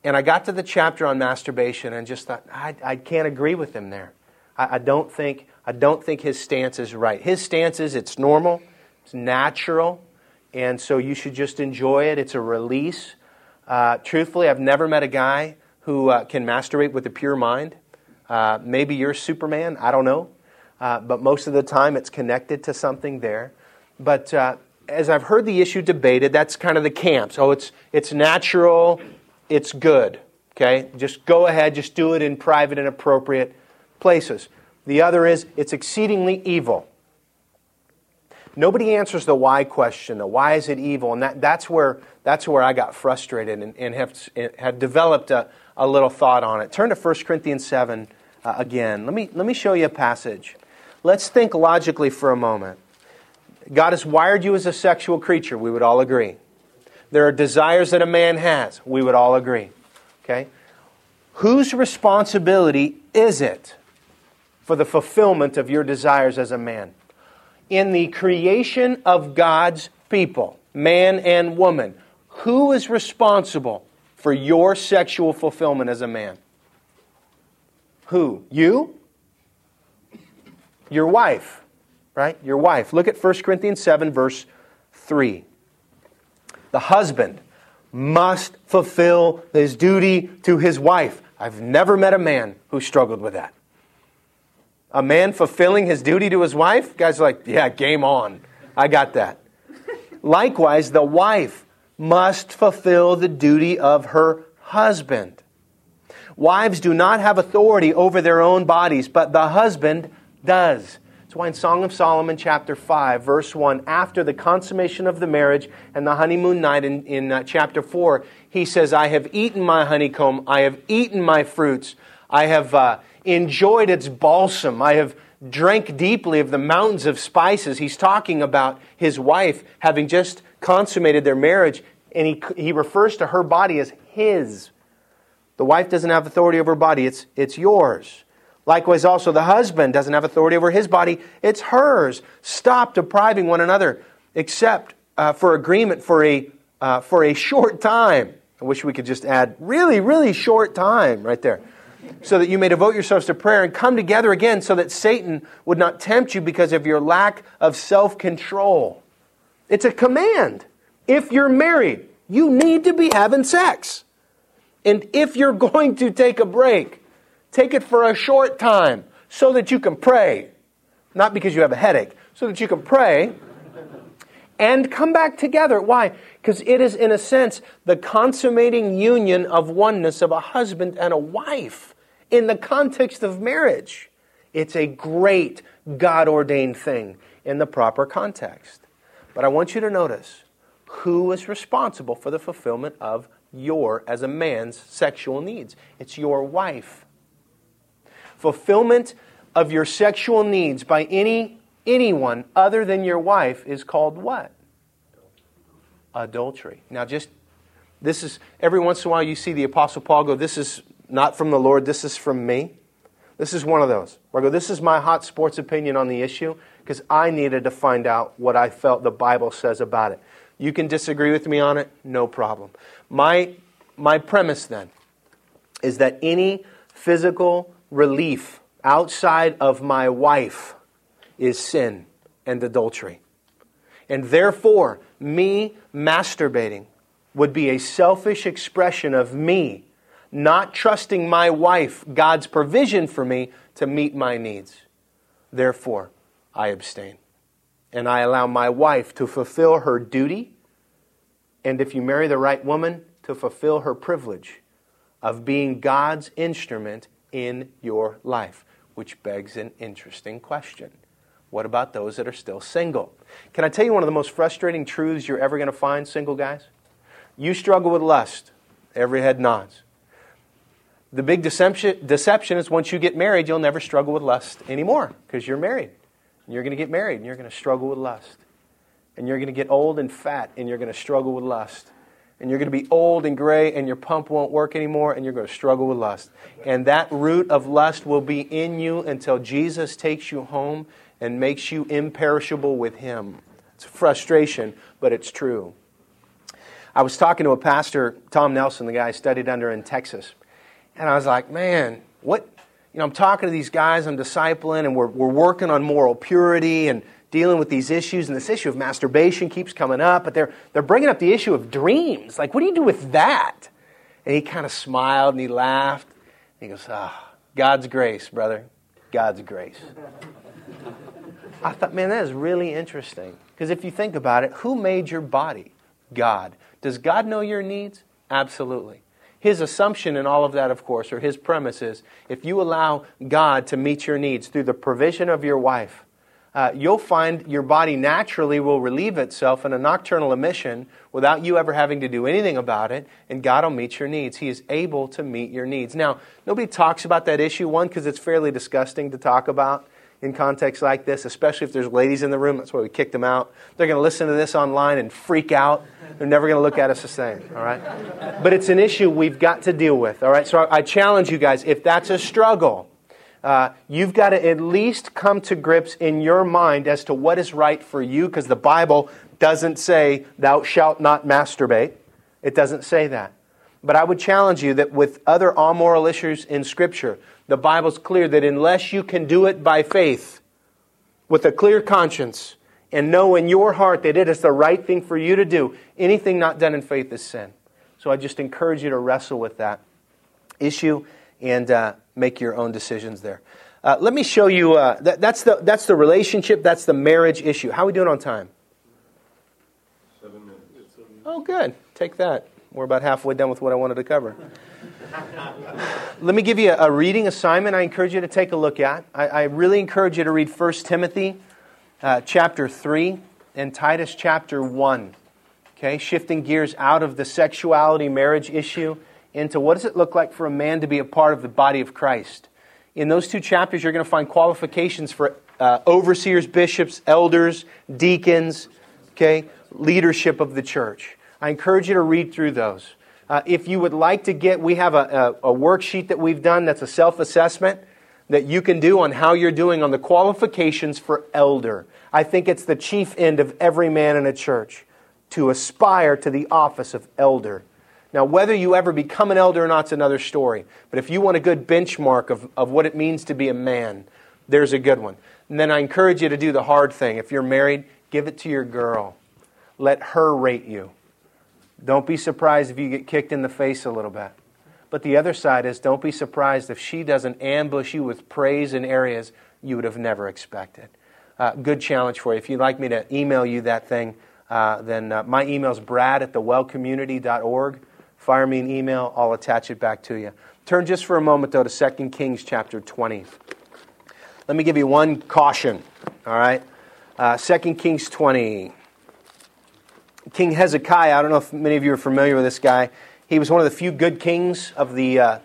And I got to the chapter on masturbation and just thought, I, I can't agree with him there. I, I, don't think, I don't think his stance is right. His stance is it's normal, it's natural, and so you should just enjoy it. It's a release. Uh, truthfully, I've never met a guy who uh, can masturbate with a pure mind. Uh, maybe you're Superman, I don't know. Uh, but most of the time it's connected to something there. But uh, as I've heard the issue debated, that's kind of the camps. Oh, it's, it's natural, it's good. Okay? Just go ahead, just do it in private and appropriate places. The other is it's exceedingly evil. Nobody answers the why question, the why is it evil? And that, that's, where, that's where I got frustrated and, and have, have developed a, a little thought on it. Turn to 1 Corinthians 7 uh, again. Let me, let me show you a passage. Let's think logically for a moment. God has wired you as a sexual creature, we would all agree. There are desires that a man has. We would all agree. Okay? Whose responsibility is it for the fulfillment of your desires as a man? In the creation of God's people, man and woman, who is responsible for your sexual fulfillment as a man? Who? You? Your wife, right? Your wife. Look at 1 Corinthians 7, verse 3 the husband must fulfill his duty to his wife. I've never met a man who struggled with that. A man fulfilling his duty to his wife? Guys are like, yeah, game on. I got that. Likewise, the wife must fulfill the duty of her husband. Wives do not have authority over their own bodies, but the husband does. That's why in Song of Solomon, chapter 5, verse 1, after the consummation of the marriage and the honeymoon night in, in uh, chapter 4, he says, I have eaten my honeycomb, I have eaten my fruits, I have uh, enjoyed its balsam, I have drank deeply of the mountains of spices. He's talking about his wife having just consummated their marriage, and he, he refers to her body as his. The wife doesn't have authority over her body, it's, it's yours. Likewise, also, the husband doesn't have authority over his body, it's hers. Stop depriving one another, except uh, for agreement for a, uh, for a short time. I wish we could just add really, really short time right there. So that you may devote yourselves to prayer and come together again so that Satan would not tempt you because of your lack of self control. It's a command. If you're married, you need to be having sex. And if you're going to take a break, Take it for a short time so that you can pray. Not because you have a headache, so that you can pray and come back together. Why? Because it is, in a sense, the consummating union of oneness of a husband and a wife in the context of marriage. It's a great God ordained thing in the proper context. But I want you to notice who is responsible for the fulfillment of your, as a man's, sexual needs. It's your wife fulfillment of your sexual needs by any anyone other than your wife is called what? Adultery. Now just this is every once in a while you see the apostle Paul go this is not from the Lord, this is from me. This is one of those. Where I go this is my hot sports opinion on the issue because I needed to find out what I felt the Bible says about it. You can disagree with me on it, no problem. My my premise then is that any physical relief outside of my wife is sin and adultery. And therefore, me masturbating would be a selfish expression of me not trusting my wife, God's provision for me, to meet my needs. Therefore, I abstain. And I allow my wife to fulfill her duty, and if you marry the right woman, to fulfill her privilege of being God's instrument in your life, which begs an interesting question. What about those that are still single? Can I tell you one of the most frustrating truths you're ever going to find, single guys? You struggle with lust. Every head nods. The big deception, deception is once you get married, you'll never struggle with lust anymore because you're married. And You're going to get married and you're going to struggle with lust. And you're going to get old and fat and you're going to struggle with lust. And you're going to be old and gray and your pump won't work anymore and you're going to struggle with lust. And that root of lust will be in you until Jesus takes you home and makes you imperishable with Him. It's a frustration, but it's true. I was talking to a pastor, Tom Nelson, the guy I studied under in Texas. And I was like, man, what? You know, I'm talking to these guys, I'm discipling, and we're, we're working on moral purity and dealing with these issues. And this issue of masturbation keeps coming up, but they're, they're bringing up the issue of dreams. Like, what do you do with that? And he kind of smiled and he laughed. And he goes, ah, oh, God's grace, brother. God's grace. I thought, man, that is really interesting. Because if you think about it, who made your body? God. Does God know your needs? Absolutely. His assumption in all of that, of course, or his premise is if you allow God to meet your needs through the provision of your wife, uh, you'll find your body naturally will relieve itself in a nocturnal emission without you ever having to do anything about it, and God will meet your needs. He is able to meet your needs. Now, nobody talks about that issue, one, because it's fairly disgusting to talk about in contexts like this, especially if there's ladies in the room. That's why we kicked them out. They're going to listen to this online and freak out. They're never going to look at us the same, all right? But it's an issue we've got to deal with, all right? So I challenge you guys if that's a struggle, uh, you've got to at least come to grips in your mind as to what is right for you because the Bible doesn't say, Thou shalt not masturbate. It doesn't say that. But I would challenge you that with other amoral issues in Scripture, the Bible's clear that unless you can do it by faith, with a clear conscience, and know in your heart that it is the right thing for you to do, anything not done in faith is sin. So I just encourage you to wrestle with that issue and uh, make your own decisions there. Uh, let me show you. Uh, that, that's the that's the relationship. That's the marriage issue. How are we doing on time? Seven minutes. Oh, good. Take that. We're about halfway done with what I wanted to cover. let me give you a, reading assignment. I encourage you to take a look at. I, I really encourage you to read 1 Timothy uh, chapter three and Titus chapter one. Okay, shifting gears out of the sexuality marriage issue into what does it look like for a man to be a part of the body of Christ. In those two chapters, you're going to find qualifications for uh, overseers, bishops, elders, deacons, okay, leadership of the church. I encourage you to read through those. Uh, if you would like to get, we have a, a, a worksheet that we've done that's a self assessment that you can do on how you're doing on the qualifications for elder. I think it's the chief end of every man in a church to aspire to the office of elder. Now, whether you ever become an elder or not is another story. But if you want a good benchmark of, of what it means to be a man, there's a good one. And then I encourage you to do the hard thing. If you're married, give it to your girl. Let her rate you. Don't be surprised if you get kicked in the face a little bit. But the other side is don't be surprised if she doesn't ambush you with praise in areas you would have never expected. Uh, good challenge for you. If you'd like me to email you that thing, uh, then uh, my email is brad at thewellcommunity.org. Fire me an email, I'll attach it back to you. Turn just for a moment, though, to 2 Kings chapter 20. Let me give you one caution, all right? Uh, 2 Kings 20. King Hezekiah, I don't know if many of you are familiar with this guy. He was one of the few good kings of the uh,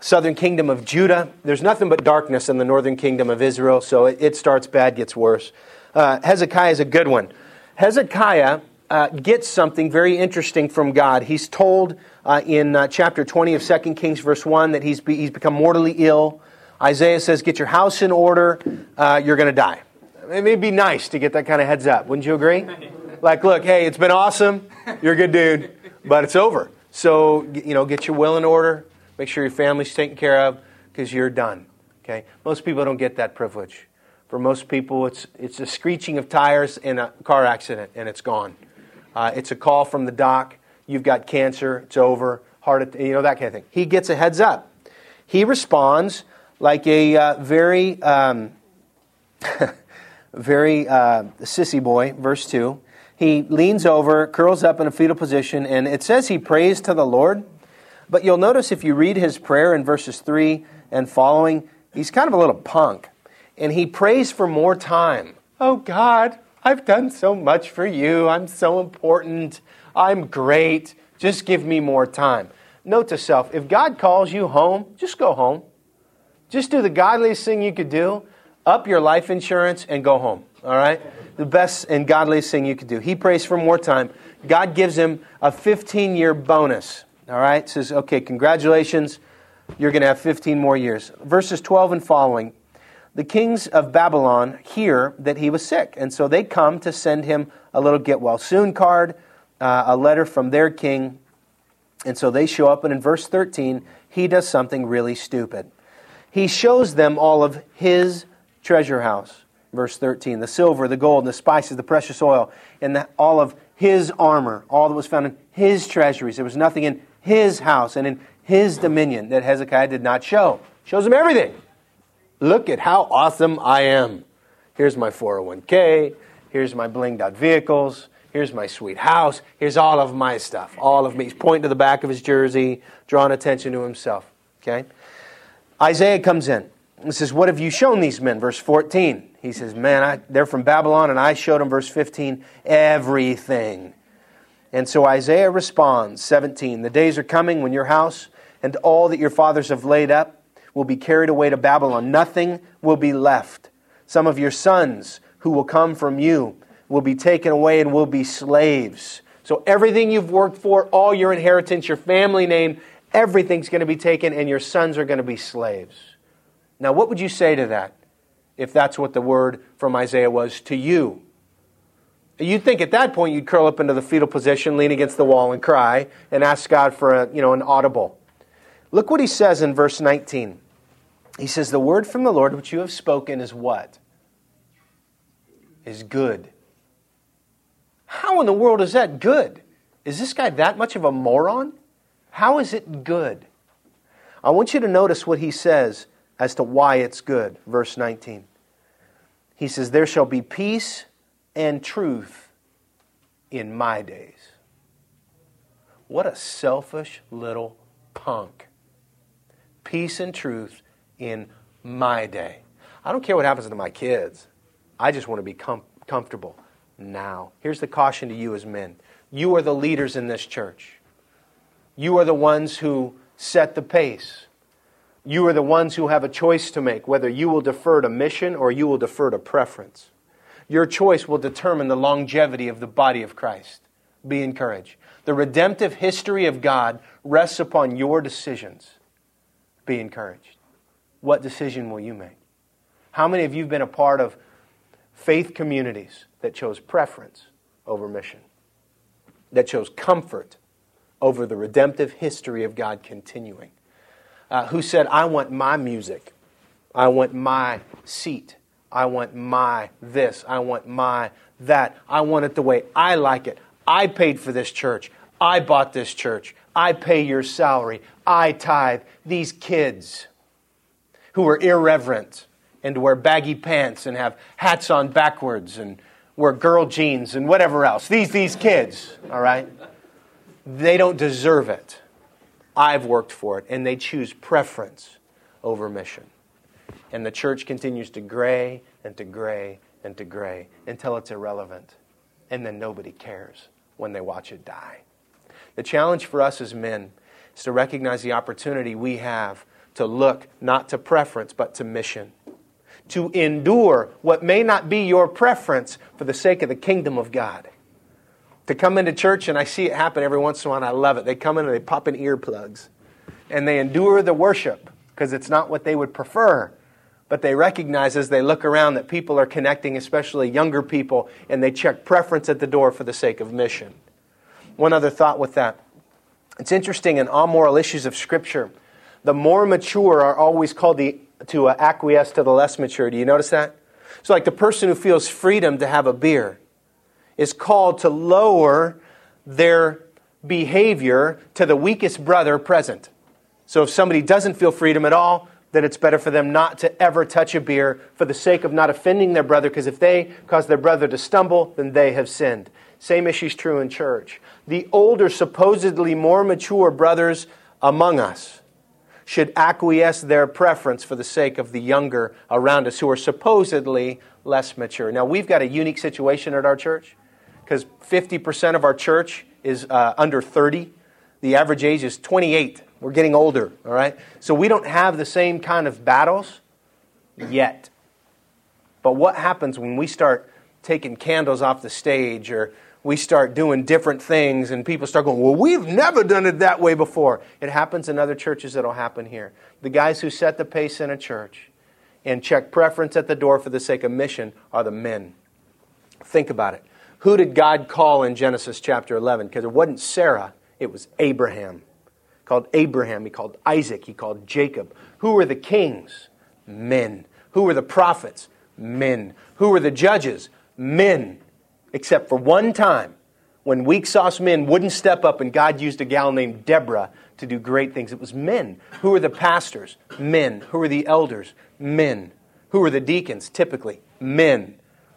southern kingdom of Judah. There's nothing but darkness in the northern kingdom of Israel, so it, it starts bad, gets worse. Uh, Hezekiah is a good one. Hezekiah uh, gets something very interesting from God. He's told uh, in uh, chapter 20 of 2 Kings, verse 1, that he's, be, he's become mortally ill. Isaiah says, Get your house in order, uh, you're going to die. It may be nice to get that kind of heads up. Wouldn't you agree? Like, look, hey, it's been awesome. You're a good dude, but it's over. So, you know, get your will in order. Make sure your family's taken care of because you're done. Okay? Most people don't get that privilege. For most people, it's, it's a screeching of tires in a car accident and it's gone. Uh, it's a call from the doc. You've got cancer. It's over. Heart, you know that kind of thing. He gets a heads up. He responds like a uh, very, um, very uh, sissy boy. Verse two. He leans over, curls up in a fetal position, and it says he prays to the Lord. But you'll notice if you read his prayer in verses three and following, he's kind of a little punk, and he prays for more time. Oh God, I've done so much for you. I'm so important. I'm great. Just give me more time. note to self if God calls you home, just go home. Just do the godliest thing you could do up your life insurance and go home. All right? The best and godliest thing you could do. He prays for more time. God gives him a 15 year bonus. All right? Says, okay, congratulations. You're going to have 15 more years. Verses 12 and following. The kings of Babylon hear that he was sick, and so they come to send him a little get well soon card, uh, a letter from their king. And so they show up, and in verse 13, he does something really stupid. He shows them all of his treasure house. Verse 13 the silver, the gold, and the spices, the precious oil, and the, all of his armor, all that was found in his treasuries. There was nothing in his house and in his dominion that Hezekiah did not show. Shows him everything. Look at how awesome I am. Here's my 401k. Here's my blinged out vehicles. Here's my sweet house. Here's all of my stuff. All of me. He's pointing to the back of his jersey, drawing attention to himself. Okay? Isaiah comes in and says, What have you shown these men? Verse 14. He says, Man, I, they're from Babylon, and I showed them, verse 15, everything. And so Isaiah responds, 17. The days are coming when your house and all that your fathers have laid up will be carried away to Babylon. Nothing will be left. Some of your sons who will come from you will be taken away and will be slaves. So everything you've worked for, all your inheritance, your family name, everything's going to be taken and your sons are going to be slaves. Now, what would you say to that if that's what the word from Isaiah was to you? You'd think at that point you'd curl up into the fetal position, lean against the wall, and cry and ask God for a, you know, an audible. Look what he says in verse 19. He says, The word from the Lord which you have spoken is what? Is good. How in the world is that good? Is this guy that much of a moron? How is it good? I want you to notice what he says as to why it's good. Verse 19. He says, There shall be peace and truth in my days. What a selfish little punk. Peace and truth in my day. I don't care what happens to my kids. I just want to be com- comfortable now. Here's the caution to you as men you are the leaders in this church, you are the ones who set the pace. You are the ones who have a choice to make whether you will defer to mission or you will defer to preference. Your choice will determine the longevity of the body of Christ. Be encouraged. The redemptive history of God rests upon your decisions. Be encouraged. What decision will you make? How many of you have been a part of faith communities that chose preference over mission? That chose comfort over the redemptive history of God continuing? Uh, who said, I want my music, I want my seat, I want my this, I want my that, I want it the way I like it. I paid for this church, I bought this church, I pay your salary, I tithe. These kids who are irreverent and wear baggy pants and have hats on backwards and wear girl jeans and whatever else. These, these kids, all right? They don't deserve it. I've worked for it. And they choose preference over mission. And the church continues to gray and to gray and to gray until it's irrelevant. And then nobody cares when they watch it die. The challenge for us as men is to recognize the opportunity we have to look not to preference, but to mission. To endure what may not be your preference for the sake of the kingdom of God. To come into church, and I see it happen every once in a while, and I love it. They come in and they pop in earplugs. And they endure the worship because it's not what they would prefer. But they recognize as they look around that people are connecting, especially younger people, and they check preference at the door for the sake of mission. One other thought with that. It's interesting in all moral issues of Scripture the more mature are always called the, to acquiesce to the less mature. Do you notice that? So, like the person who feels freedom to have a beer is called to lower their behavior to the weakest brother present. So, if somebody doesn't feel freedom at all, then it's better for them not to ever touch a beer for the sake of not offending their brother, because if they cause their brother to stumble, then they have sinned. Same issue is true in church. The older, supposedly more mature brothers among us should acquiesce their preference for the sake of the younger around us who are supposedly less mature. Now, we've got a unique situation at our church because 50% of our church is uh, under 30. the average age is 28. We're getting older, all right? So we don't have the same kind of battles yet. But what happens when we start taking candles off the stage or we start doing different things and people start going, Well, we've never done it that way before. It happens in other churches, it'll happen here. The guys who set the pace in a church and check preference at the door for the sake of mission are the men. Think about it. Who did God call in Genesis chapter 11? Because it wasn't Sarah, it was Abraham. He called Abraham, he called Isaac, he called Jacob. Who were the kings? Men. Who were the prophets? Men. Who were the judges? Men except for one time when weak sauce men wouldn't step up and God used a gal named Deborah to do great things. It was men. Who were the pastors? Men. Who were the elders? Men. Who were the deacons? Typically, men.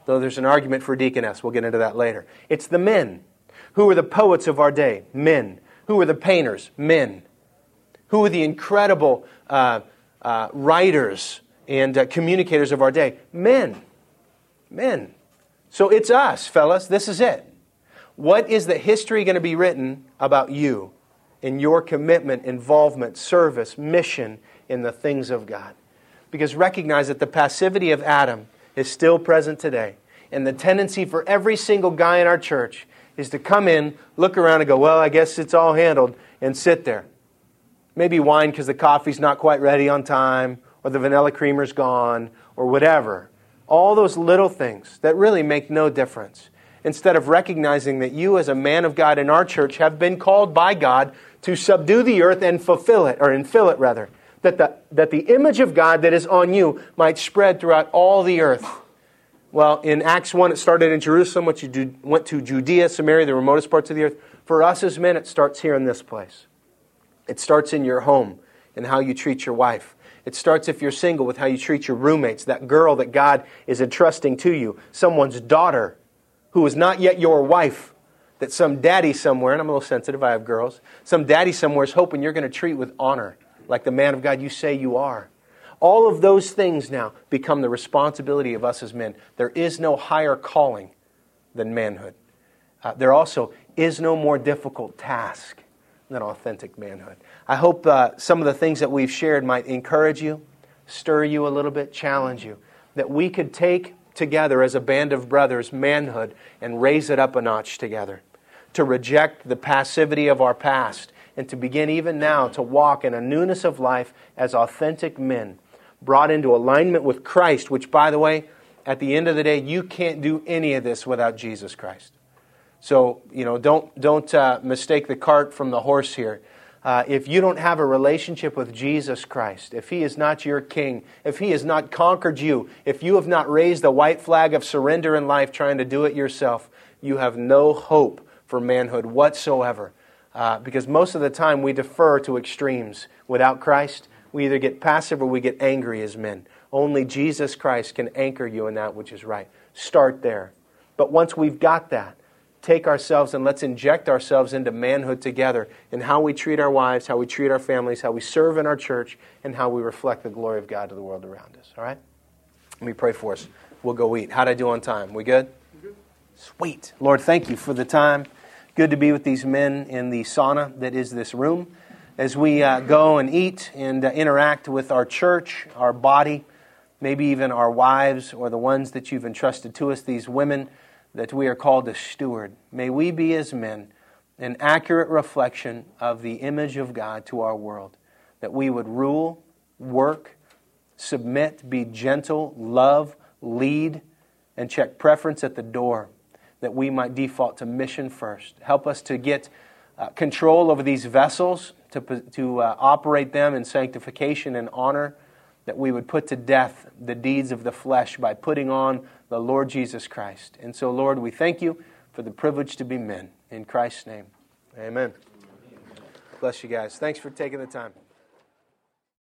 Though there's an argument for deaconess. We'll get into that later. It's the men. Who were the poets of our day? Men. Who were the painters? Men. Who were the incredible uh, uh, writers and uh, communicators of our day? Men. Men. So it's us, fellas. This is it. What is the history going to be written about you in your commitment, involvement, service, mission in the things of God? Because recognize that the passivity of Adam is still present today. And the tendency for every single guy in our church is to come in, look around, and go, Well, I guess it's all handled, and sit there. Maybe whine because the coffee's not quite ready on time, or the vanilla creamer's gone, or whatever. All those little things that really make no difference. Instead of recognizing that you, as a man of God in our church, have been called by God to subdue the earth and fulfill it, or infill it rather. That the, that the image of God that is on you might spread throughout all the earth. Well, in Acts 1, it started in Jerusalem, which you went to Judea, Samaria, the remotest parts of the earth. For us as men, it starts here in this place. It starts in your home and how you treat your wife. It starts if you're single with how you treat your roommates, that girl that God is entrusting to you, someone's daughter who is not yet your wife, that some daddy somewhere, and I'm a little sensitive, I have girls, some daddy somewhere is hoping you're going to treat with honor, like the man of God you say you are. All of those things now become the responsibility of us as men. There is no higher calling than manhood. Uh, there also is no more difficult task than authentic manhood. I hope uh, some of the things that we've shared might encourage you, stir you a little bit, challenge you, that we could take together as a band of brothers manhood and raise it up a notch together, to reject the passivity of our past, and to begin even now to walk in a newness of life as authentic men, brought into alignment with Christ, which, by the way, at the end of the day, you can't do any of this without Jesus Christ. So, you know, don't, don't uh, mistake the cart from the horse here. Uh, if you don't have a relationship with Jesus Christ, if He is not your King, if He has not conquered you, if you have not raised the white flag of surrender in life trying to do it yourself, you have no hope for manhood whatsoever. Uh, because most of the time we defer to extremes. Without Christ, we either get passive or we get angry as men. Only Jesus Christ can anchor you in that which is right. Start there. But once we've got that, take ourselves and let's inject ourselves into manhood together in how we treat our wives, how we treat our families, how we serve in our church, and how we reflect the glory of God to the world around us. All right? Let me pray for us. We'll go eat. How'd I do on time? We good? good? Sweet. Lord, thank you for the time. Good to be with these men in the sauna that is this room. As we uh, go and eat and uh, interact with our church, our body, maybe even our wives or the ones that you've entrusted to us, these women that we are called to steward. May we be as men an accurate reflection of the image of God to our world, that we would rule, work, submit, be gentle, love, lead, and check preference at the door, that we might default to mission first. Help us to get uh, control over these vessels, to, to uh, operate them in sanctification and honor, that we would put to death the deeds of the flesh by putting on the Lord Jesus Christ. And so, Lord, we thank you for the privilege to be men. In Christ's name, amen. Bless you guys. Thanks for taking the time.